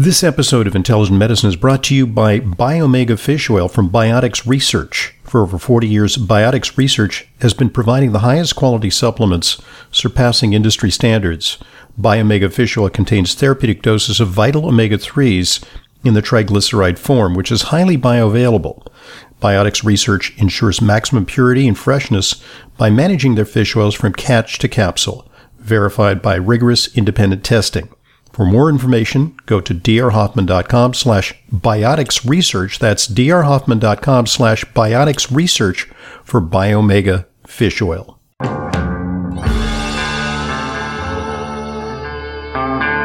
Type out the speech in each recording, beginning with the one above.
This episode of Intelligent Medicine is brought to you by Biomega Fish Oil from Biotics Research. For over 40 years, Biotics Research has been providing the highest quality supplements, surpassing industry standards. Biomega Fish Oil contains therapeutic doses of vital omega 3s in the triglyceride form, which is highly bioavailable. Biotics Research ensures maximum purity and freshness by managing their fish oils from catch to capsule, verified by rigorous independent testing. For more information, go to drhoffman.com slash biotics research. That's drhoffman.com slash biotics research for Biomega fish oil.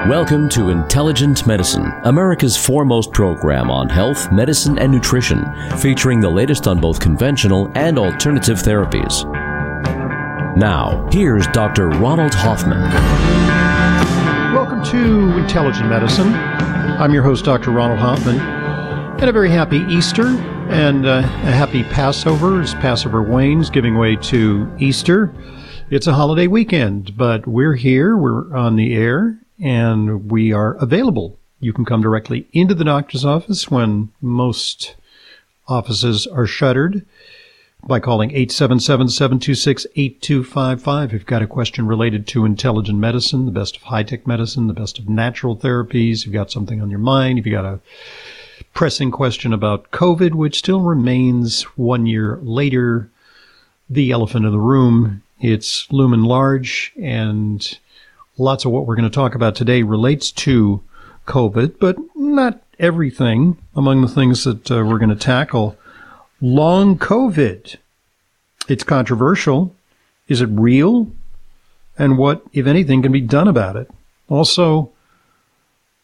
Welcome to Intelligent Medicine, America's foremost program on health, medicine, and nutrition, featuring the latest on both conventional and alternative therapies. Now, here's Dr. Ronald Hoffman. To Intelligent Medicine. I'm your host, Dr. Ronald Hoffman, and a very happy Easter and uh, a happy Passover as Passover wanes, giving way to Easter. It's a holiday weekend, but we're here, we're on the air, and we are available. You can come directly into the doctor's office when most offices are shuttered by calling 877-726-8255 if you've got a question related to intelligent medicine, the best of high-tech medicine, the best of natural therapies, if you've got something on your mind, if you've got a pressing question about COVID, which still remains one year later, the elephant in the room. It's looming large and lots of what we're going to talk about today relates to COVID, but not everything among the things that uh, we're going to tackle long COVID. It's controversial. Is it real? And what, if anything, can be done about it? Also,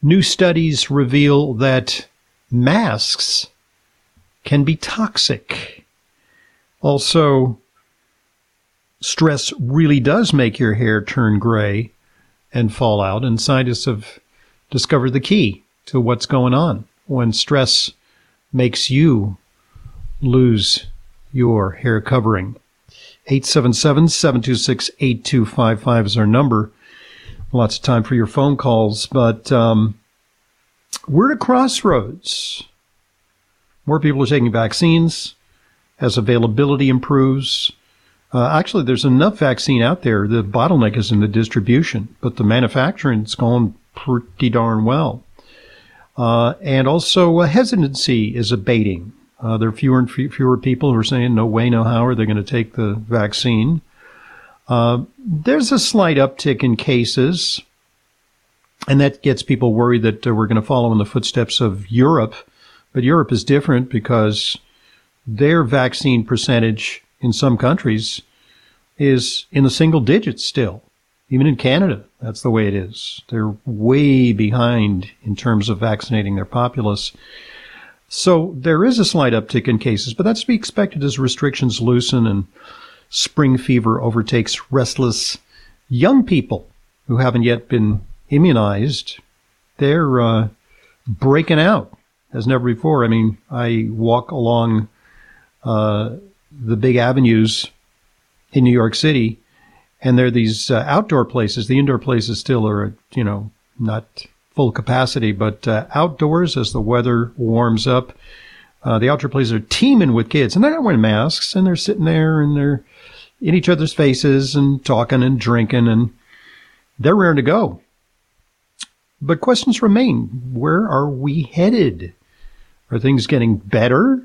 new studies reveal that masks can be toxic. Also, stress really does make your hair turn gray and fall out, and scientists have discovered the key to what's going on when stress makes you lose your hair covering. 877-726-8255 is our number. Lots of time for your phone calls, but um, we're at a crossroads. More people are taking vaccines as availability improves. Uh, actually, there's enough vaccine out there. The bottleneck is in the distribution, but the manufacturing is going pretty darn well. Uh, and also, uh, hesitancy is abating. Uh, there are fewer and fewer people who are saying, no way, no how are they going to take the vaccine. Uh, there's a slight uptick in cases, and that gets people worried that uh, we're going to follow in the footsteps of Europe. But Europe is different because their vaccine percentage in some countries is in the single digits still. Even in Canada, that's the way it is. They're way behind in terms of vaccinating their populace. So there is a slight uptick in cases, but that's to be expected as restrictions loosen and spring fever overtakes restless young people who haven't yet been immunized. They're uh, breaking out as never before. I mean, I walk along uh, the big avenues in New York City, and there are these uh, outdoor places. The indoor places still are, you know, not full capacity, but uh, outdoors as the weather warms up, uh, the outdoor places are teeming with kids, and they're not wearing masks, and they're sitting there and they're in each other's faces and talking and drinking, and they're raring to go. But questions remain: Where are we headed? Are things getting better,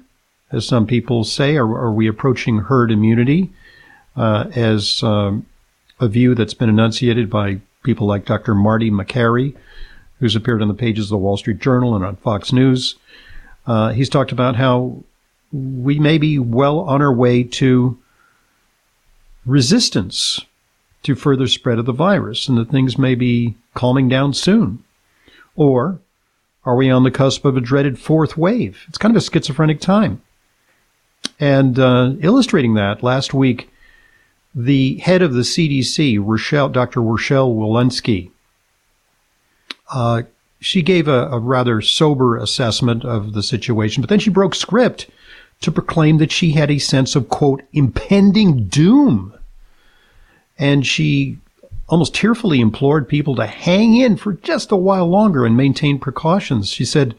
as some people say? Are, are we approaching herd immunity, uh, as um, a view that's been enunciated by people like Dr. Marty Makary, who's appeared on the pages of the Wall Street Journal and on Fox News. Uh, he's talked about how we may be well on our way to resistance to further spread of the virus and that things may be calming down soon. Or are we on the cusp of a dreaded fourth wave? It's kind of a schizophrenic time. And uh, illustrating that, last week, the head of the CDC, Rochelle, Dr. Rochelle Walensky, uh, she gave a, a rather sober assessment of the situation, but then she broke script to proclaim that she had a sense of, quote, impending doom. And she almost tearfully implored people to hang in for just a while longer and maintain precautions. She said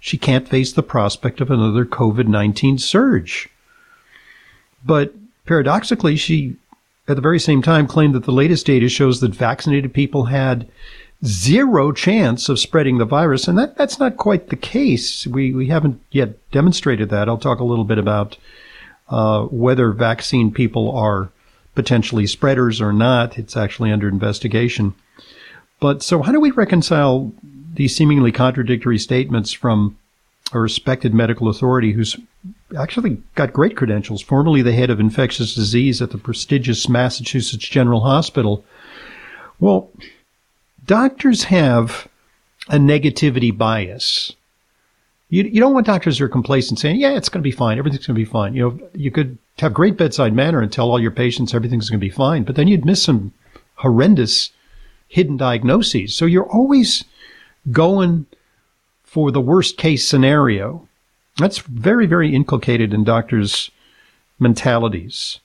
she can't face the prospect of another COVID 19 surge. But paradoxically, she at the very same time claimed that the latest data shows that vaccinated people had zero chance of spreading the virus. And that, that's not quite the case. We, we haven't yet demonstrated that. I'll talk a little bit about uh, whether vaccine people are potentially spreaders or not. It's actually under investigation. But so how do we reconcile these seemingly contradictory statements from a respected medical authority who's actually got great credentials, formerly the head of infectious disease at the prestigious Massachusetts General Hospital? Well, doctors have a negativity bias. You, you don't want doctors who are complacent saying, yeah, it's going to be fine. Everything's going to be fine. You know, you could have great bedside manner and tell all your patients everything's going to be fine, but then you'd miss some horrendous hidden diagnoses. So you're always going for the worst case scenario. That's very, very inculcated in doctors' mentalities.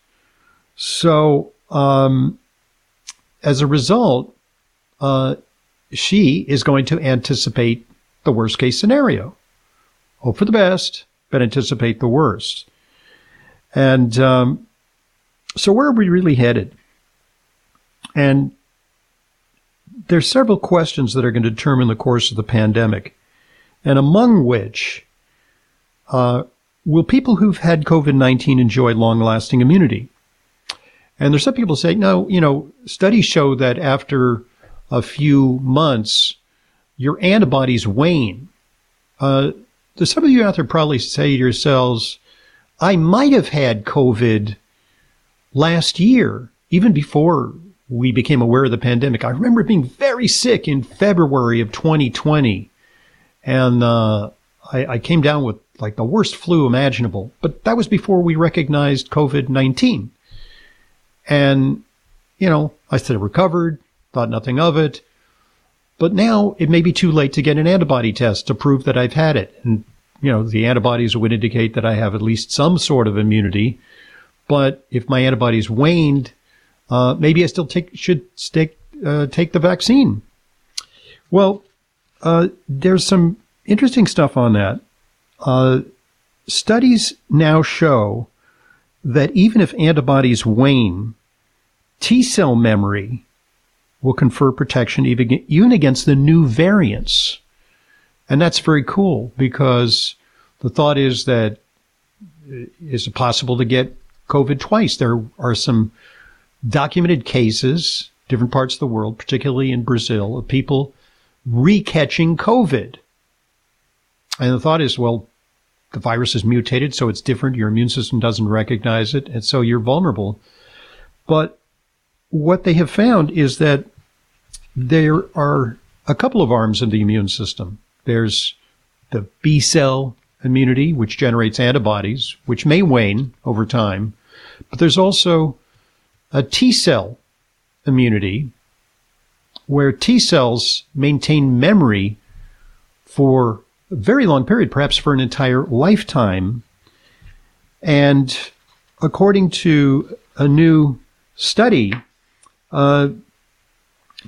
So, um, as a result, uh, she is going to anticipate the worst case scenario. Hope for the best, but anticipate the worst. And um, so, where are we really headed? And there's several questions that are going to determine the course of the pandemic, and among which, uh, will people who've had COVID 19 enjoy long lasting immunity? And there's some people say, no, you know, studies show that after a few months, your antibodies wane. Uh, some of you out there probably say to yourselves, I might have had COVID last year, even before we became aware of the pandemic. I remember being very sick in February of 2020, and uh, I, I came down with like the worst flu imaginable. But that was before we recognized COVID 19. And, you know, I said recovered, thought nothing of it. But now it may be too late to get an antibody test to prove that I've had it. And you know, the antibodies would indicate that I have at least some sort of immunity. But if my antibodies waned, uh, maybe I still take, should stick, uh, take the vaccine. Well, uh, there's some interesting stuff on that. Uh, studies now show that even if antibodies wane, T cell memory will confer protection even against the new variants. And that's very cool because the thought is that uh, it possible to get COVID twice? There are some documented cases, different parts of the world, particularly in Brazil, of people recatching COVID. And the thought is, well, the virus is mutated, so it's different. Your immune system doesn't recognize it, and so you're vulnerable. But what they have found is that there are a couple of arms of the immune system. There's the B cell immunity, which generates antibodies, which may wane over time. But there's also a T cell immunity, where T cells maintain memory for a very long period, perhaps for an entire lifetime. And according to a new study, uh,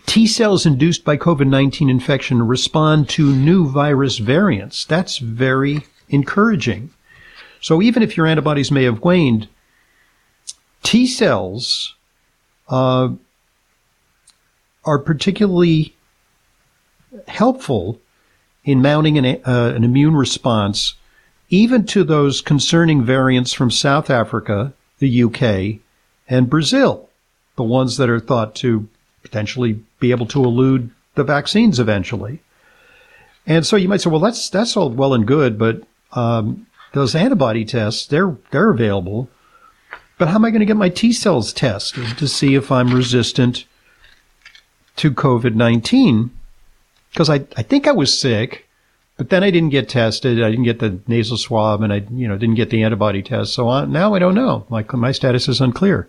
T cells induced by COVID 19 infection respond to new virus variants. That's very encouraging. So even if your antibodies may have waned, T cells uh, are particularly helpful in mounting an, uh, an immune response even to those concerning variants from South Africa, the UK, and Brazil, the ones that are thought to potentially be able to elude the vaccines eventually. And so you might say, well, that's that's all well and good, but um, those antibody tests they're they're available. But how am I going to get my T cells tested to see if I'm resistant to COVID nineteen? Because I I think I was sick, but then I didn't get tested. I didn't get the nasal swab, and I you know didn't get the antibody test. So now I don't know. My my status is unclear.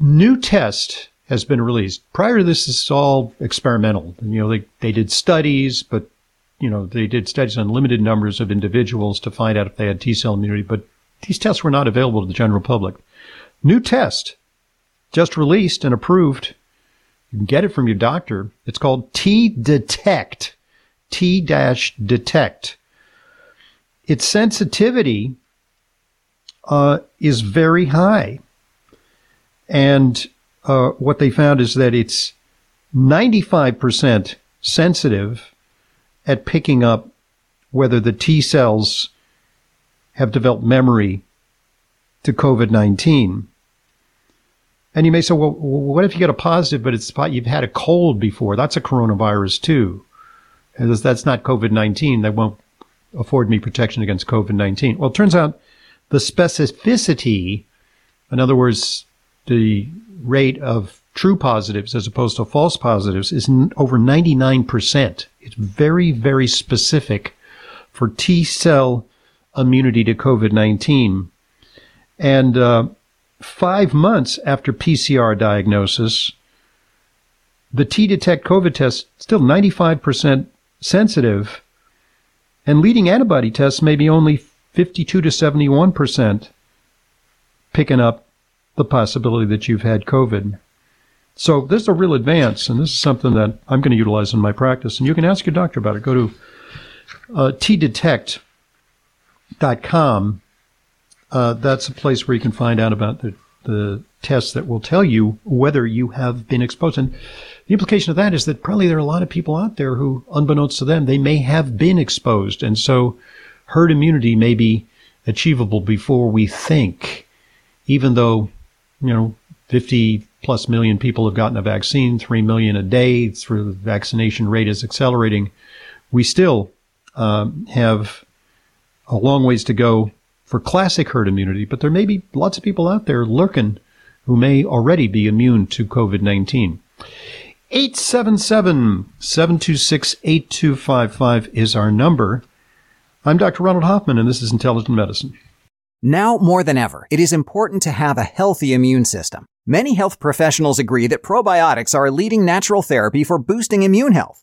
New test has been released. Prior to this, this is all experimental. You know, they, they did studies, but, you know, they did studies on limited numbers of individuals to find out if they had T cell immunity, but these tests were not available to the general public. New test just released and approved You can get it from your doctor. It's called T Detect. T Detect. Its sensitivity uh, is very high. And uh, what they found is that it's 95% sensitive at picking up whether the T cells have developed memory to COVID 19. And you may say, well, what if you get a positive, but it's you've had a cold before? That's a coronavirus too. That's not COVID 19. That won't afford me protection against COVID 19. Well, it turns out the specificity, in other words, the rate of true positives as opposed to false positives is over 99%. It's very, very specific for T cell immunity to COVID 19. And uh, five months after PCR diagnosis, the T detect COVID test still 95% sensitive, and leading antibody tests may be only 52 to 71% picking up the possibility that you've had COVID. So this is a real advance, and this is something that I'm going to utilize in my practice. And you can ask your doctor about it. Go to uh, tdetect.com. Uh, that's a place where you can find out about the, the tests that will tell you whether you have been exposed. And the implication of that is that probably there are a lot of people out there who, unbeknownst to them, they may have been exposed. And so herd immunity may be achievable before we think, even though, you know, 50 plus million people have gotten a vaccine, 3 million a day through the vaccination rate is accelerating. We still um, have a long ways to go for classic herd immunity, but there may be lots of people out there lurking who may already be immune to COVID 19. 877 726 8255 is our number. I'm Dr. Ronald Hoffman, and this is Intelligent Medicine. Now more than ever, it is important to have a healthy immune system. Many health professionals agree that probiotics are a leading natural therapy for boosting immune health.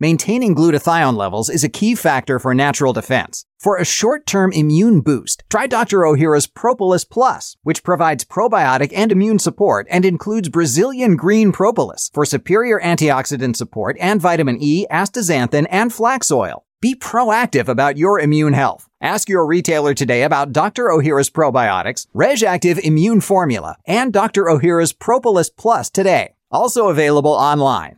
Maintaining glutathione levels is a key factor for natural defense. For a short-term immune boost, try Dr. Ohhira's Propolis Plus, which provides probiotic and immune support and includes Brazilian green propolis for superior antioxidant support and vitamin E, astaxanthin, and flax oil. Be proactive about your immune health. Ask your retailer today about Dr. Ohhira's probiotics, RegActive Immune Formula, and Dr. Ohhira's Propolis Plus today. Also available online.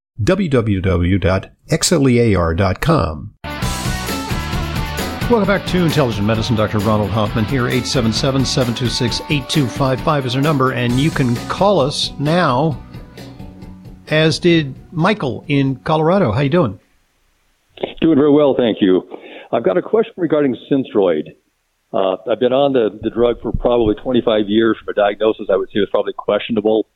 www.xlear.com. Welcome back to Intelligent Medicine. Dr. Ronald Hoffman here. 877-726-8255 is our number, and you can call us now, as did Michael in Colorado. How you doing? Doing very well, thank you. I've got a question regarding Synthroid. Uh, I've been on the, the drug for probably 25 years. From a diagnosis, I would say was probably questionable,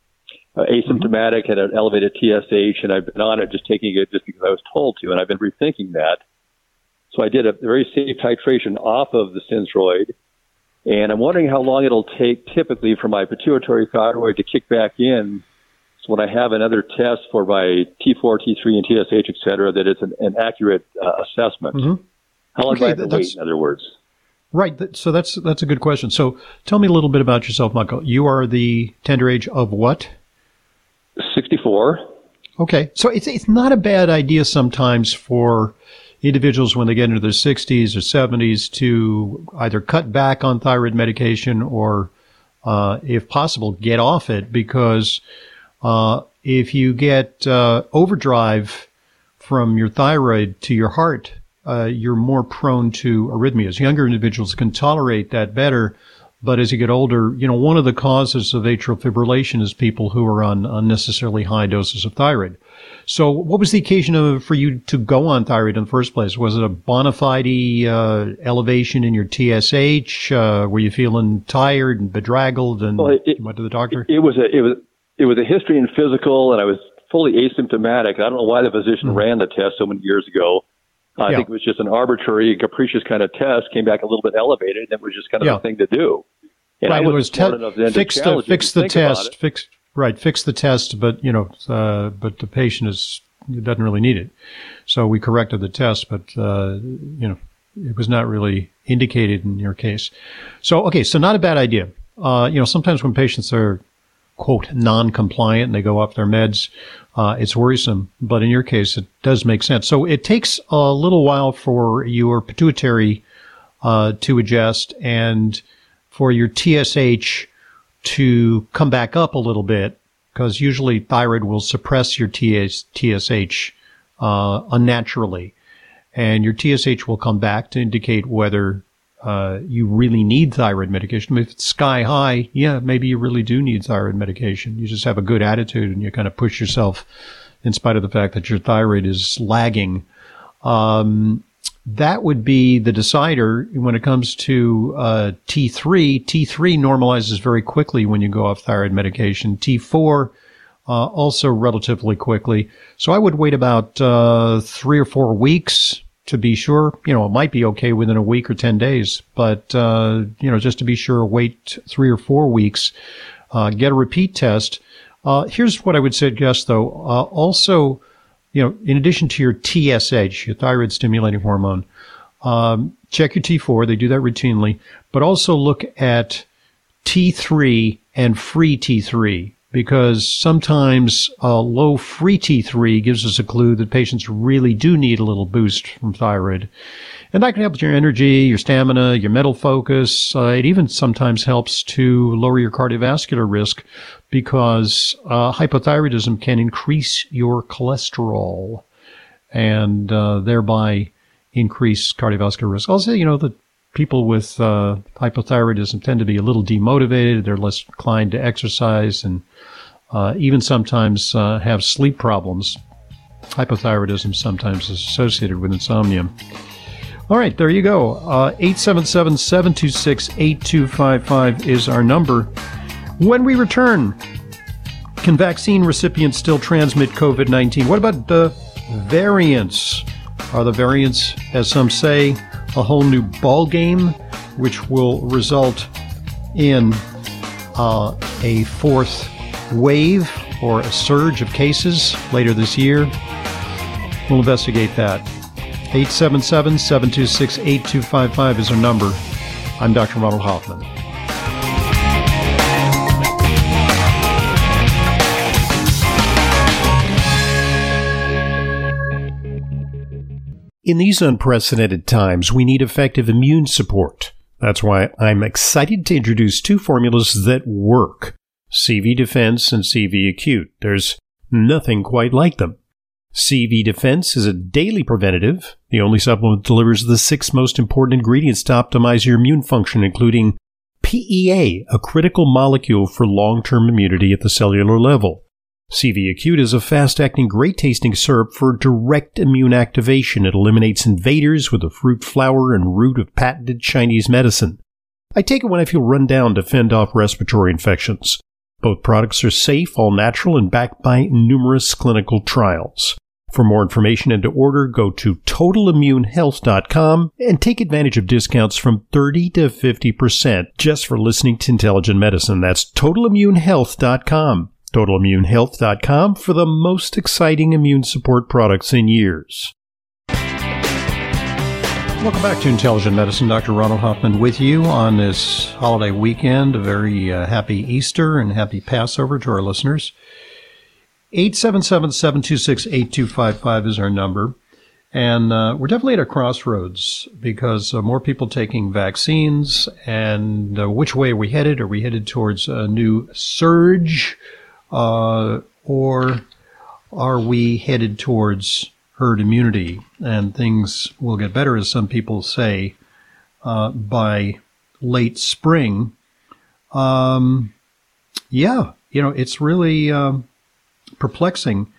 uh, asymptomatic, had an elevated TSH, and I've been on it just taking it just because I was told to, and I've been rethinking that. So I did a very safe titration off of the Synthroid, and I'm wondering how long it'll take typically for my pituitary thyroid to kick back in. So when I have another test for my T4, T3, and TSH, et cetera, that it's an, an accurate uh, assessment. Mm-hmm. How long okay, do I have to wait, in other words? Right. So that's that's a good question. So tell me a little bit about yourself, Michael. You are the tender age of what? 64. Okay. So it's it's not a bad idea sometimes for individuals when they get into their 60s or 70s to either cut back on thyroid medication or, uh, if possible, get off it because uh, if you get uh, overdrive from your thyroid to your heart, uh, you're more prone to arrhythmias. Younger individuals can tolerate that better. But as you get older, you know, one of the causes of atrial fibrillation is people who are on unnecessarily high doses of thyroid. So, what was the occasion of, for you to go on thyroid in the first place? Was it a bona fide uh, elevation in your TSH? Uh, were you feeling tired and bedraggled and well, it, went to the doctor? It, it, was a it was it was a history and physical, and I was fully asymptomatic. I don't know why the physician mm-hmm. ran the test so many years ago. I yeah. think it was just an arbitrary, capricious kind of test. Came back a little bit elevated, and it was just kind of yeah. a thing to do. And right, I was, te- fix the fix the test, fix Right, fix the test, but you know, uh, but the patient is doesn't really need it. So we corrected the test, but uh, you know, it was not really indicated in your case. So okay, so not a bad idea. Uh, you know, sometimes when patients are quote non-compliant and they go off their meds, uh, it's worrisome. But in your case, it does make sense. So it takes a little while for your pituitary uh, to adjust and for your TSH to come back up a little bit because usually thyroid will suppress your TS, TSH uh, unnaturally. And your TSH will come back to indicate whether uh, you really need thyroid medication. If it's sky high, yeah, maybe you really do need thyroid medication. You just have a good attitude and you kind of push yourself in spite of the fact that your thyroid is lagging. Um, that would be the decider when it comes to uh, T3. T3 normalizes very quickly when you go off thyroid medication. T4 uh, also relatively quickly. So I would wait about uh, three or four weeks to be sure. You know, it might be okay within a week or 10 days, but, uh, you know, just to be sure, wait three or four weeks, uh, get a repeat test. Uh, here's what I would suggest though. also, you know, in addition to your TSH, your thyroid stimulating hormone, um, check your T4. They do that routinely, but also look at T3 and free T3 because sometimes a low free T3 gives us a clue that patients really do need a little boost from thyroid. And that can help with your energy, your stamina, your mental focus. Uh, it even sometimes helps to lower your cardiovascular risk because uh, hypothyroidism can increase your cholesterol and uh, thereby increase cardiovascular risk. Also, you know, the people with uh, hypothyroidism tend to be a little demotivated. They're less inclined to exercise and uh, even sometimes uh, have sleep problems. Hypothyroidism sometimes is associated with insomnia. All right, there you go. Uh, 877 726 8255 is our number. When we return, can vaccine recipients still transmit COVID 19? What about the variants? Are the variants, as some say, a whole new ball game, which will result in uh, a fourth wave or a surge of cases later this year? We'll investigate that. 877 726 8255 is our number. I'm Dr. Ronald Hoffman. In these unprecedented times, we need effective immune support. That's why I'm excited to introduce two formulas that work CV Defense and CV Acute. There's nothing quite like them. CV Defense is a daily preventative. The only supplement that delivers the six most important ingredients to optimize your immune function, including PEA, a critical molecule for long term immunity at the cellular level. CV Acute is a fast acting, great tasting syrup for direct immune activation. It eliminates invaders with the fruit, flower, and root of patented Chinese medicine. I take it when I feel run down to fend off respiratory infections. Both products are safe, all natural, and backed by numerous clinical trials. For more information and to order, go to totalimmunehealth.com and take advantage of discounts from 30 to 50% just for listening to Intelligent Medicine. That's totalimmunehealth.com. Totalimmunehealth.com for the most exciting immune support products in years. Welcome back to Intelligent Medicine. Dr. Ronald Hoffman with you on this holiday weekend. A very uh, happy Easter and happy Passover to our listeners. 877 726 8255 is our number. And uh, we're definitely at a crossroads because uh, more people taking vaccines. And uh, which way are we headed? Are we headed towards a new surge? Uh, or are we headed towards herd immunity, and things will get better, as some people say, uh, by late spring. Um, yeah, you know, it's really um, perplexing.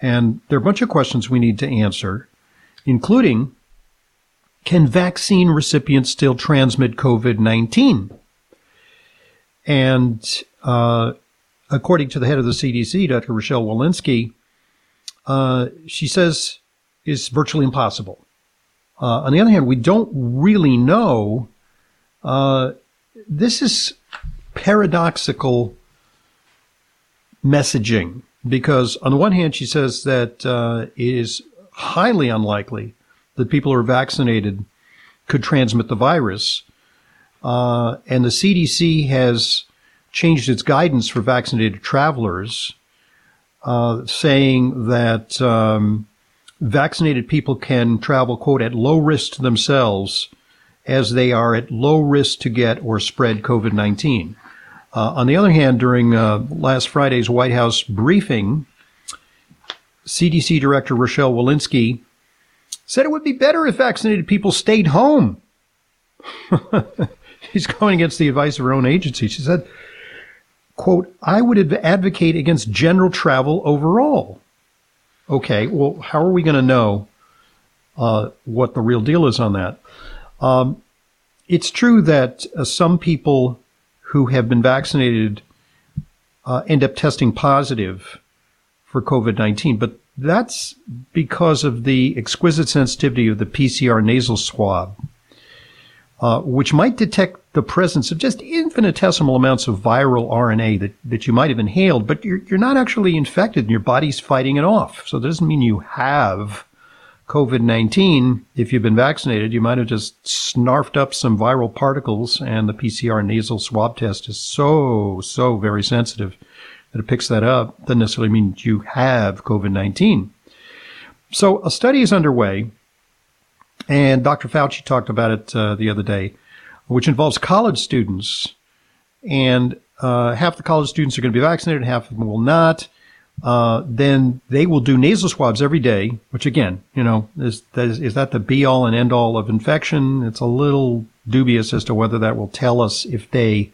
And there are a bunch of questions we need to answer, including can vaccine recipients still transmit COVID 19? And uh, according to the head of the CDC, Dr. Rochelle Walensky, uh, she says is virtually impossible. Uh, on the other hand, we don't really know. Uh, this is paradoxical messaging because, on the one hand, she says that uh, it is highly unlikely that people who are vaccinated could transmit the virus. Uh, and the CDC has changed its guidance for vaccinated travelers uh, saying that um, vaccinated people can travel, quote, at low risk to themselves as they are at low risk to get or spread COVID 19. Uh, on the other hand, during uh, last Friday's White House briefing, CDC Director Rochelle Walensky said it would be better if vaccinated people stayed home. She's going against the advice of her own agency. She said, quote, I would advocate against general travel overall. Okay, well, how are we going to know uh, what the real deal is on that? Um, it's true that uh, some people who have been vaccinated uh, end up testing positive for COVID 19, but that's because of the exquisite sensitivity of the PCR nasal swab uh, which might detect the presence of just infinitesimal amounts of viral RNA that, that you might have inhaled, but you're, you're not actually infected and your body's fighting it off. So that doesn't mean you have COVID 19 if you've been vaccinated. You might have just snarfed up some viral particles, and the PCR nasal swab test is so, so very sensitive that it picks that up. Doesn't necessarily mean you have COVID 19. So a study is underway and Dr. Fauci talked about it uh, the other day, which involves college students. And uh, half the college students are going to be vaccinated, half of them will not. Uh, then they will do nasal swabs every day, which again, you know, is, is, is that the be all and end all of infection? It's a little dubious as to whether that will tell us if they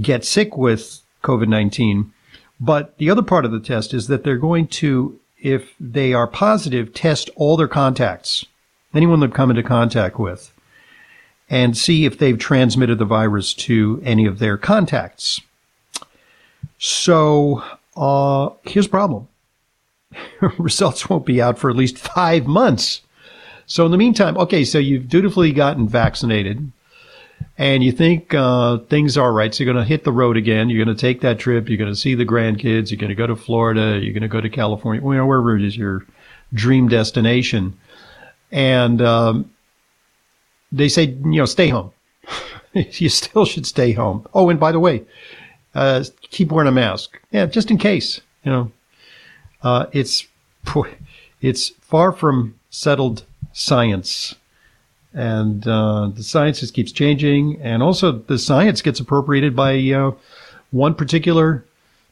get sick with COVID 19. But the other part of the test is that they're going to, if they are positive, test all their contacts anyone they've come into contact with, and see if they've transmitted the virus to any of their contacts. So uh, here's a problem. Results won't be out for at least five months. So in the meantime, okay, so you've dutifully gotten vaccinated and you think uh, things are right. So you're going to hit the road again. You're going to take that trip. You're going to see the grandkids. You're going to go to Florida. You're going to go to California, you know, wherever it is your dream destination and um, they say, you know, stay home. you still should stay home. Oh, and by the way, uh, keep wearing a mask. Yeah, just in case. You know, uh, it's it's far from settled science, and uh, the science just keeps changing, and also the science gets appropriated by uh, one particular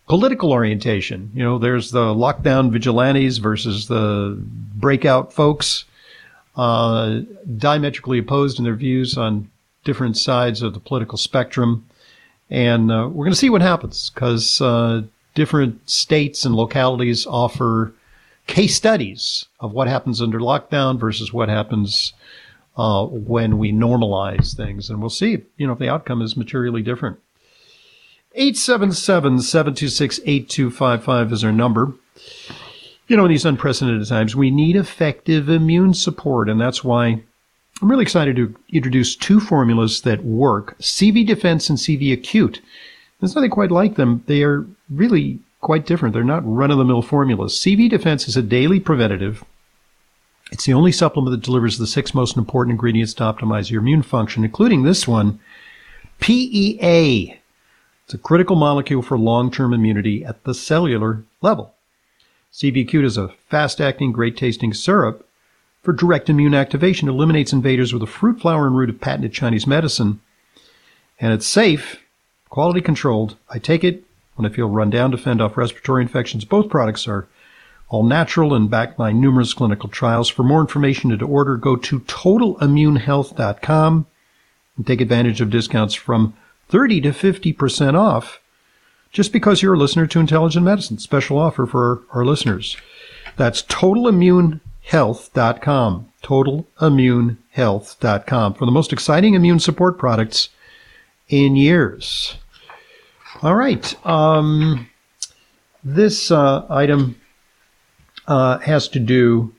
political orientation. You know, there's the lockdown vigilantes versus the breakout folks uh, diametrically opposed in their views on different sides of the political spectrum. And uh, we're going to see what happens because uh, different states and localities offer case studies of what happens under lockdown versus what happens uh, when we normalize things. And we'll see, you know, if the outcome is materially different. 877 726 8255 is our number you know, in these unprecedented times, we need effective immune support. And that's why I'm really excited to introduce two formulas that work CV Defense and CV Acute. There's nothing quite like them. They are really quite different. They're not run of the mill formulas. CV Defense is a daily preventative It's the only supplement that delivers the six most important ingredients to optimize your immune function, including this one, PEA. It's a critical molecule for long-term immunity at the cellular level. CV is a fast-acting, great-tasting syrup for direct immune activation. It eliminates invaders with a fruit, flower, and root of patented Chinese medicine. And it's safe, quality controlled. I take it when I feel run down to fend off respiratory infections. Both products are all natural and backed by numerous clinical trials. For more information and to order, go to totalimmunehealth.com and take advantage of discounts from 30 to 50% off just because you're a listener to Intelligent Medicine. Special offer for our, listeners. That's totalimmunehealth.com. Health.com, totalimmunehealth.com for the most exciting immune support products in years. All right. Um, this uh, item uh, has to do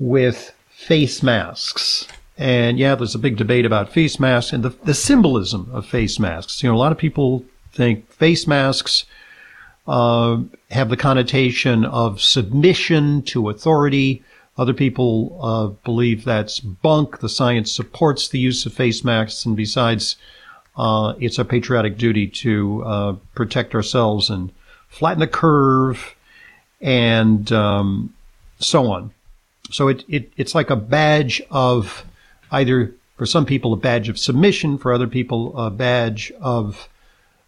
with face masks. And yeah, there's a big debate about face masks and the, the symbolism of face masks. You know, a lot of people think face masks uh, have the connotation of submission to authority. Other people uh, believe that's bunk. The science supports the use of face masks, and besides, uh, it's a patriotic duty to uh, protect ourselves and flatten the curve and um, so on. So it, it it's like a badge of either for some people a badge of submission, for other people a badge of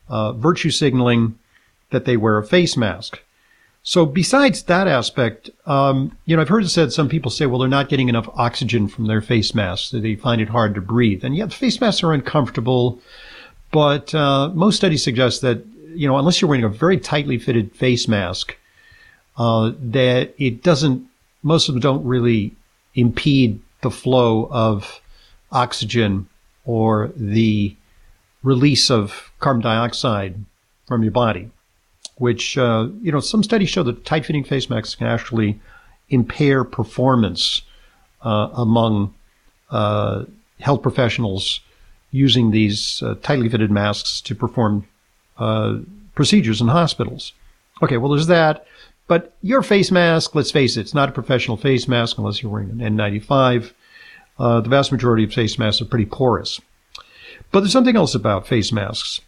uh, virtue signaling that they wear a face mask. So besides that aspect, um, you know, I've heard it said some people say, well, they're not getting enough oxygen from their face masks, they find it hard to breathe. And yet, face masks are uncomfortable. But uh, most studies suggest that, you know, unless you're wearing a very tightly fitted face mask, uh, that it doesn't, most of them don't really impede the flow of oxygen or the release of carbon dioxide from your body, which, uh, you know, some studies show that tight fitting face masks can actually impair performance uh, among uh, health professionals using these uh, tightly fitted masks to perform uh, procedures in hospitals. Okay, well, there's that. But your face mask, let's face it, it's not a professional face mask unless you're wearing an N95. Uh, the vast majority of face masks are pretty porous. But there's something else about face masks.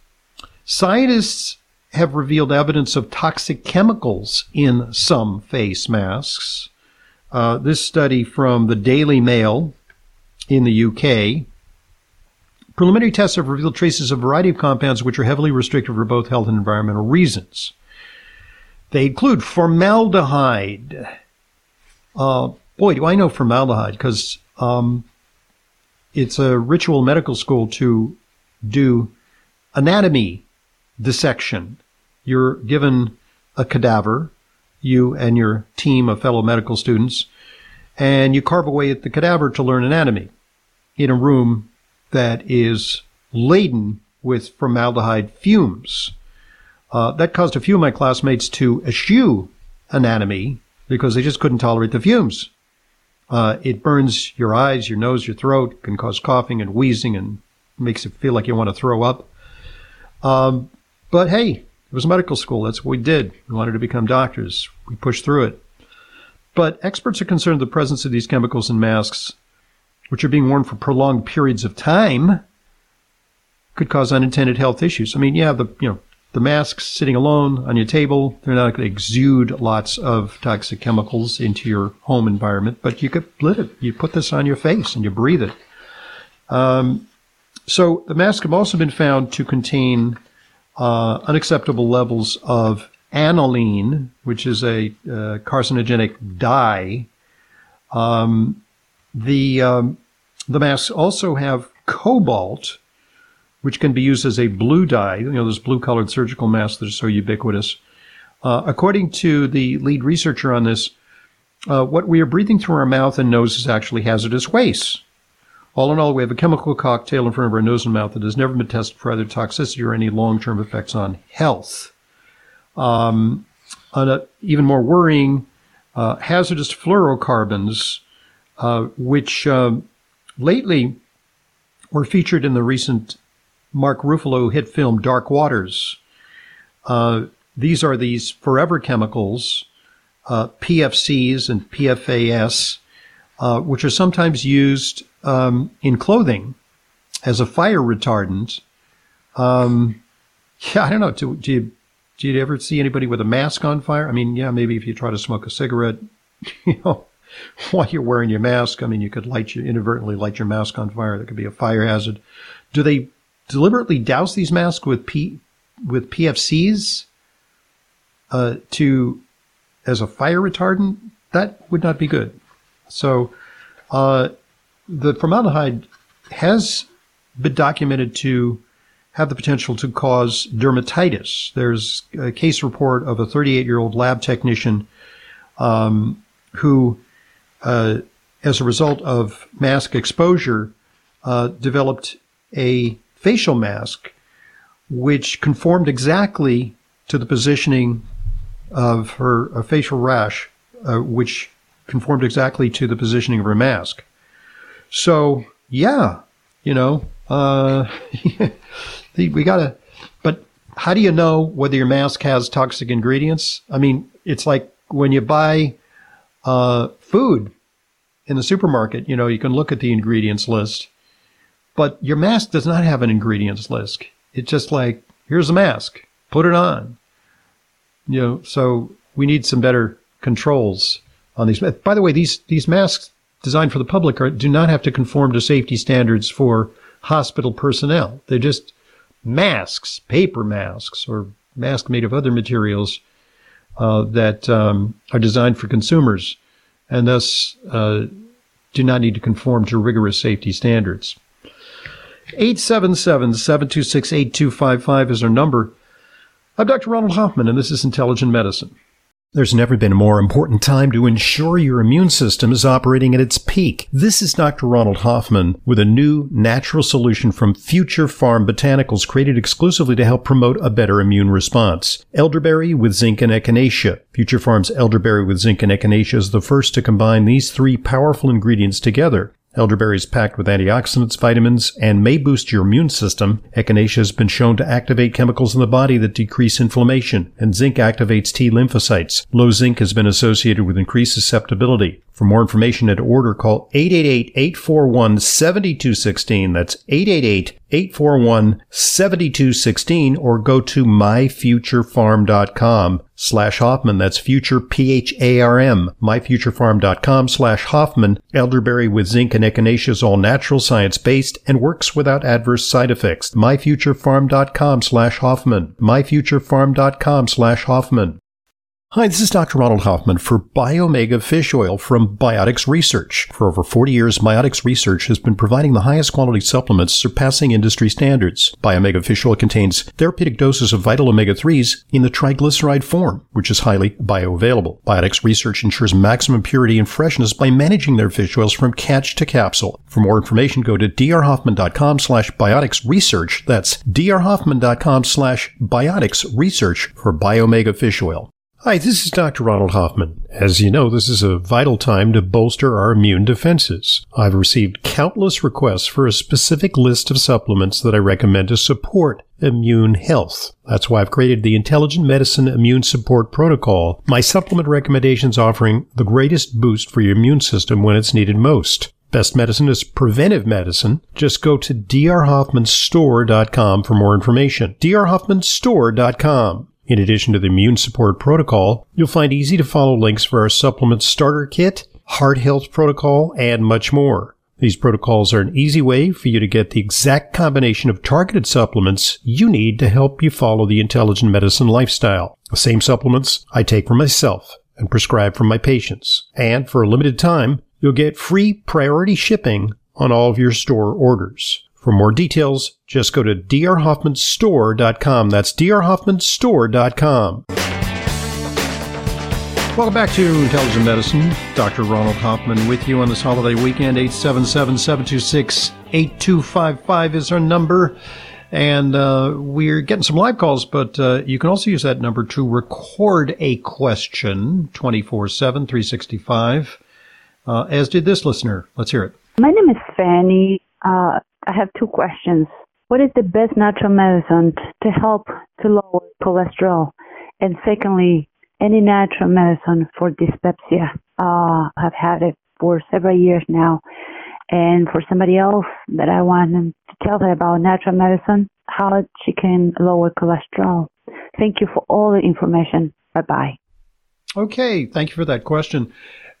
Scientists have revealed evidence of toxic chemicals in some face masks. Uh, this study from the Daily Mail in the UK. Preliminary tests have revealed traces of a variety of compounds which are heavily restricted for both health and environmental reasons. They include formaldehyde. Uh, boy, do I know formaldehyde because um, it's a ritual medical school to do anatomy dissection. You're given a cadaver, you and your team of fellow medical students, and you carve away at the cadaver to learn anatomy in a room that is laden with formaldehyde fumes. Uh, that caused a few of my classmates to eschew anatomy because they just couldn't tolerate the fumes. Uh, it burns your eyes, your nose, your throat, can cause coughing and wheezing and makes it feel like you want to throw up. Um, but hey, it was medical school. That's what we did. We wanted to become doctors. We pushed through it. But experts are concerned the presence of these chemicals in masks, which are being worn for prolonged periods of time, could cause unintended health issues. I mean, yeah, the you know the masks sitting alone on your table, they're not going to exude lots of toxic chemicals into your home environment, but you could lit it. You put this on your face and you breathe it. Um, so the masks have also been found to contain uh, unacceptable levels of aniline, which is a uh, carcinogenic dye. Um, the um, the masks also have cobalt, which can be used as a blue dye. You know, those blue colored surgical masks that are so ubiquitous. Uh, according to the lead researcher on this, uh, what we are breathing through our mouth and nose is actually hazardous waste. All in all, we have a chemical cocktail in front of our nose and mouth that has never been tested for either toxicity or any long-term effects on health. Um, even more worrying, uh, hazardous fluorocarbons, uh, which uh, lately were featured in the recent Mark Ruffalo hit film Dark Waters. Uh, these are these forever chemicals, uh, PFCs and PFAS, uh, which are sometimes used um, in clothing as a fire retardant. Um, yeah, I don't know. Do, do, you do you ever see anybody with a mask on fire? I mean, yeah, maybe if you try to smoke a cigarette, you know, while you're wearing your mask, I mean, you could light you inadvertently light your mask on fire. That could be a fire hazard. Do they deliberately douse these masks with P with PFCs uh, to as a fire retardant? That would not be good. So, uh, the formaldehyde has been documented to have the potential to cause dermatitis. There's a case report of a 38 year old lab technician um, who, uh, as a result of mask exposure, uh, developed a facial mask which conformed exactly to the positioning of her facial rash, uh, which conformed exactly to the positioning of her mask. So, yeah, you know, uh, we gotta, but how do you know whether your mask has toxic ingredients? I mean, it's like when you buy uh, food in the supermarket, you know, you can look at the ingredients list, but your mask does not have an ingredients list. It's just like, here's a mask, put it on. You know, so we need some better controls on these. By the way, these these masks designed for the public are, do not have to conform to safety standards for hospital personnel. They're just masks, paper masks, or masks made of other materials uh, that um, are designed for consumers, and thus uh, do not need to conform to rigorous safety standards. 877 726 8255 is our number. I'm Dr. Ronald Hoffman, and this is Intelligent Medicine. There's never been a more important time to ensure your immune system is operating at its peak. This is Dr. Ronald Hoffman with a new natural solution from Future Pharm Botanicals created exclusively to help promote a better immune response. Elderberry with zinc and echinacea. Future Pharm's elderberry with zinc and echinacea is the first to combine these three powerful ingredients together. Elderberry is packed with antioxidants, vitamins, and may boost your immune system. Echinacea has been shown to activate chemicals in the body that decrease inflammation, and zinc activates T lymphocytes. Low zinc has been associated with increased susceptibility. For more information and order, call 888-841-7216. That's 888-841-7216 or go to myfuturepharm.com slash Hoffman. That's future P-H-A-R-M. Myfuturepharm.com slash Hoffman. Elderberry with zinc and echinacea is all natural science based and works without adverse side effects. Myfuturepharm.com slash Hoffman. Myfuturepharm.com slash Hoffman. Hi, this is Dr. Ronald Hoffman for Biomega Fish Oil from Biotics Research. For over 40 years, Biotics Research has been providing the highest quality supplements surpassing industry standards. Biomega Fish Oil contains therapeutic doses of vital omega-3s in the triglyceride form, which is highly bioavailable. Biotics Research ensures maximum purity and freshness by managing their fish oils from catch to capsule. For more information, go to drhoffman.com slash biotics research. That's drhoffman.com slash biotics research for Biomega Fish Oil. Hi, this is Dr. Ronald Hoffman. As you know, this is a vital time to bolster our immune defenses. I've received countless requests for a specific list of supplements that I recommend to support immune health. That's why I've created the Intelligent Medicine Immune Support Protocol, my supplement recommendations offering the greatest boost for your immune system when it's needed most. Best medicine is preventive medicine. Just go to drhoffmanstore.com for more information. drhoffmanstore.com. In addition to the immune support protocol, you'll find easy to follow links for our supplement starter kit, heart health protocol, and much more. These protocols are an easy way for you to get the exact combination of targeted supplements you need to help you follow the intelligent medicine lifestyle. The same supplements I take for myself and prescribe for my patients. And for a limited time, you'll get free priority shipping on all of your store orders. For more details, just go to drhoffmanstore.com. That's drhoffmanstore.com. Welcome back to Intelligent Medicine. Dr. Ronald Hoffman with you on this holiday weekend. 877-726-8255 is our number. And uh, we're getting some live calls, but uh, you can also use that number to record a question 24-7, 365, uh, as did this listener. Let's hear it. My name is Fanny. Uh, I have two questions. What is the best natural medicine to help to lower cholesterol? And secondly, any natural medicine for dyspepsia? Uh, I've had it for several years now. And for somebody else that I want to tell her about natural medicine, how she can lower cholesterol. Thank you for all the information. Bye bye. Okay, thank you for that question.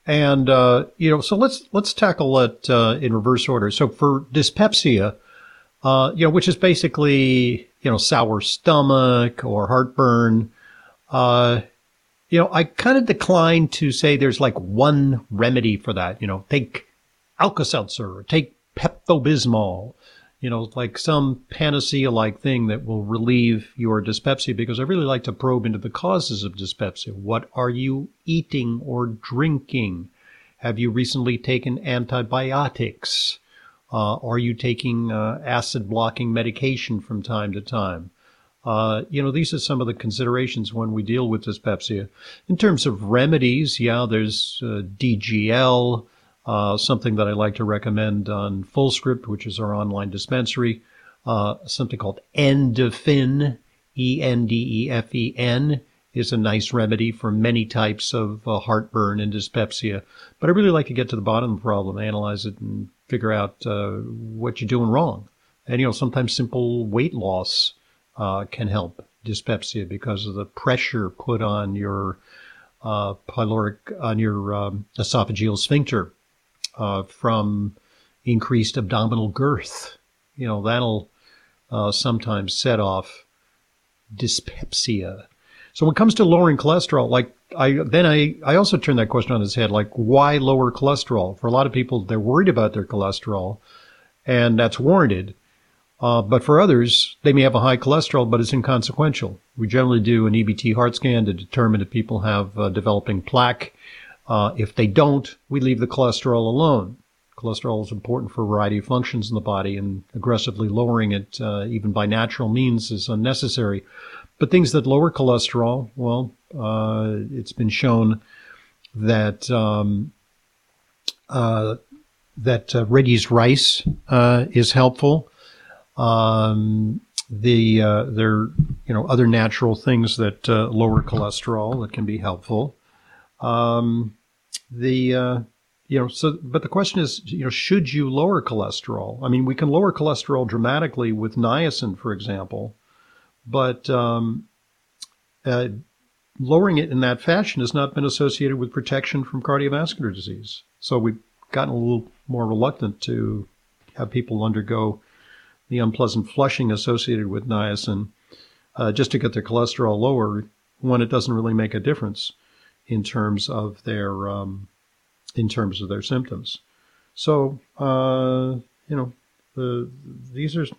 And uh, you know, so let's let's tackle it uh, in reverse order. So for dyspepsia, uh, you know, which is basically you know sour stomach or heartburn, uh, you know, I kind of decline to say there's like one remedy for that. You know, take Alka-Seltzer or take Pepto-Bismol you know, like some panacea like thing that will relieve your dyspepsia because I really like to probe into the causes of dyspepsia. What are you eating or drinking? Have you recently taken antibiotics? Uh, are you taking uh, acid blocking medication from time to time? Uh, you know, these are some of the considerations when we deal with dyspepsia. In terms of remedies, yeah, there's uh, DGL, uh, something that I like to recommend on Fullscript, which is our online dispensary, uh, something called Endefen, E N D E F E N, is a nice remedy for many types of uh, heartburn and dyspepsia. But I really like to get to the bottom of the problem, analyze it, and figure out uh, what you're doing wrong. And you know, sometimes simple weight loss uh, can help dyspepsia because of the pressure put on your uh, pyloric on your um, esophageal sphincter uh, from increased abdominal girth. You know, that'll uh, sometimes set off dyspepsia. So when it comes to lowering cholesterol, like I then I, I also turn that question on its head, like why lower cholesterol? For a lot of people, they're worried about their cholesterol, and that's warranted. Uh, but for others, they may have a high cholesterol, but it's inconsequential. We generally do an EBT heart scan to determine if people have uh, developing plaque uh, if they don't, we leave the cholesterol alone. Cholesterol is important for a variety of functions in the body, and aggressively lowering it, uh, even by natural means, is unnecessary. But things that lower cholesterol, well, uh, it's been shown that um, uh, that uh, red yeast rice uh, is helpful. Um, the uh, there you know other natural things that uh, lower cholesterol that can be helpful. Um, the uh, you know so but the question is you know should you lower cholesterol? I mean we can lower cholesterol dramatically with niacin for example but um, uh, lowering it in that fashion has not been associated with protection from cardiovascular disease. So we've gotten a little more reluctant to have people undergo the unpleasant flushing associated with niacin uh, just to get their cholesterol lower when it doesn't really make a difference in terms of their um, in terms of their symptoms. So uh, you know, the, these are you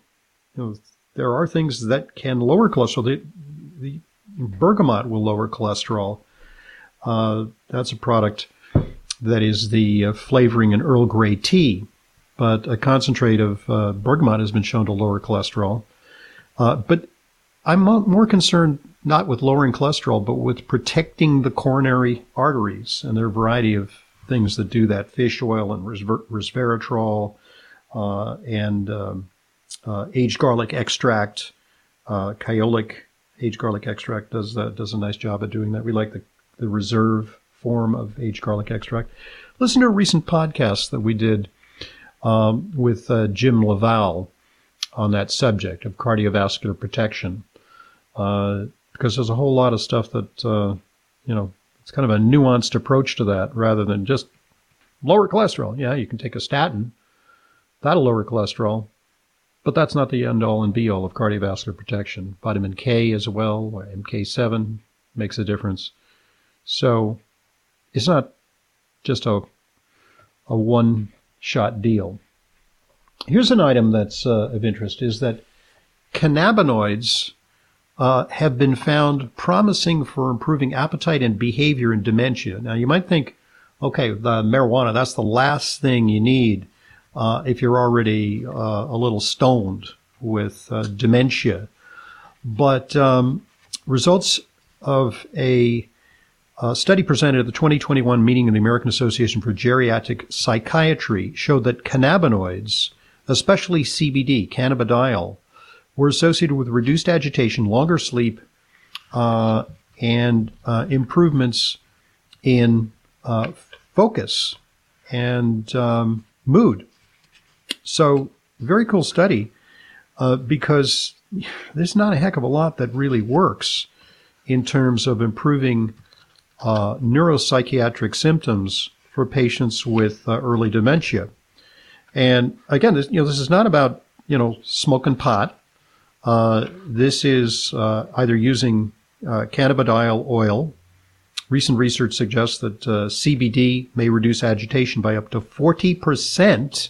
know there are things that can lower cholesterol. The, the bergamot will lower cholesterol. Uh, that's a product that is the uh, flavoring in Earl Grey tea, but a concentrate of uh, bergamot has been shown to lower cholesterol. Uh, but I'm more concerned not with lowering cholesterol, but with protecting the coronary arteries. And there are a variety of things that do that fish oil and resveratrol uh, and um, uh, aged garlic extract. Uh, aged garlic extract does that, does a nice job at doing that. We like the, the reserve form of aged garlic extract. Listen to a recent podcast that we did um, with uh, Jim LaValle on that subject of cardiovascular protection. Uh, because there's a whole lot of stuff that uh, you know it's kind of a nuanced approach to that rather than just lower cholesterol. Yeah, you can take a statin, that'll lower cholesterol, but that's not the end all and be all of cardiovascular protection. Vitamin K as well, MK7 makes a difference. So it's not just a a one shot deal. Here's an item that's uh, of interest: is that cannabinoids uh, have been found promising for improving appetite and behavior in dementia. Now, you might think, okay, the marijuana, that's the last thing you need uh, if you're already uh, a little stoned with uh, dementia. But um, results of a a study presented at the 2021 meeting of the American Association for Geriatric Psychiatry showed that cannabinoids, especially CBD, cannabidiol, were associated with reduced agitation, longer sleep, uh, and uh, improvements in uh, focus and um, mood. So, very cool study uh, because there's not a heck of a lot that really works in terms of improving uh, neuropsychiatric symptoms for patients with uh, early dementia. And again, this, you know, this is not about you know smoking pot. Uh, this is uh, either using uh, cannabidiol oil. Recent research suggests that uh, CBD may reduce agitation by up to 40%.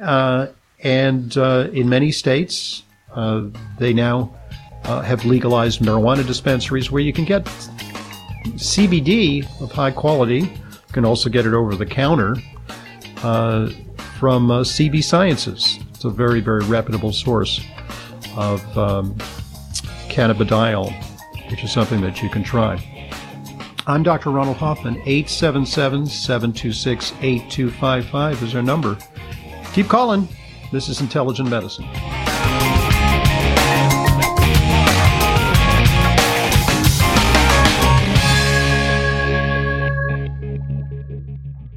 Uh, and uh, in many states, they now have legalized marijuana dispensaries where you can get CBD of high quality. You can also get it over the counter from CV Sciences. It's a very, very reputable source of um, cannabidiol, which is something that you can try. I'm Dr. Ronald Hoffman. 877 726 8255 is our number. Keep calling. This is Intelligent Medicine.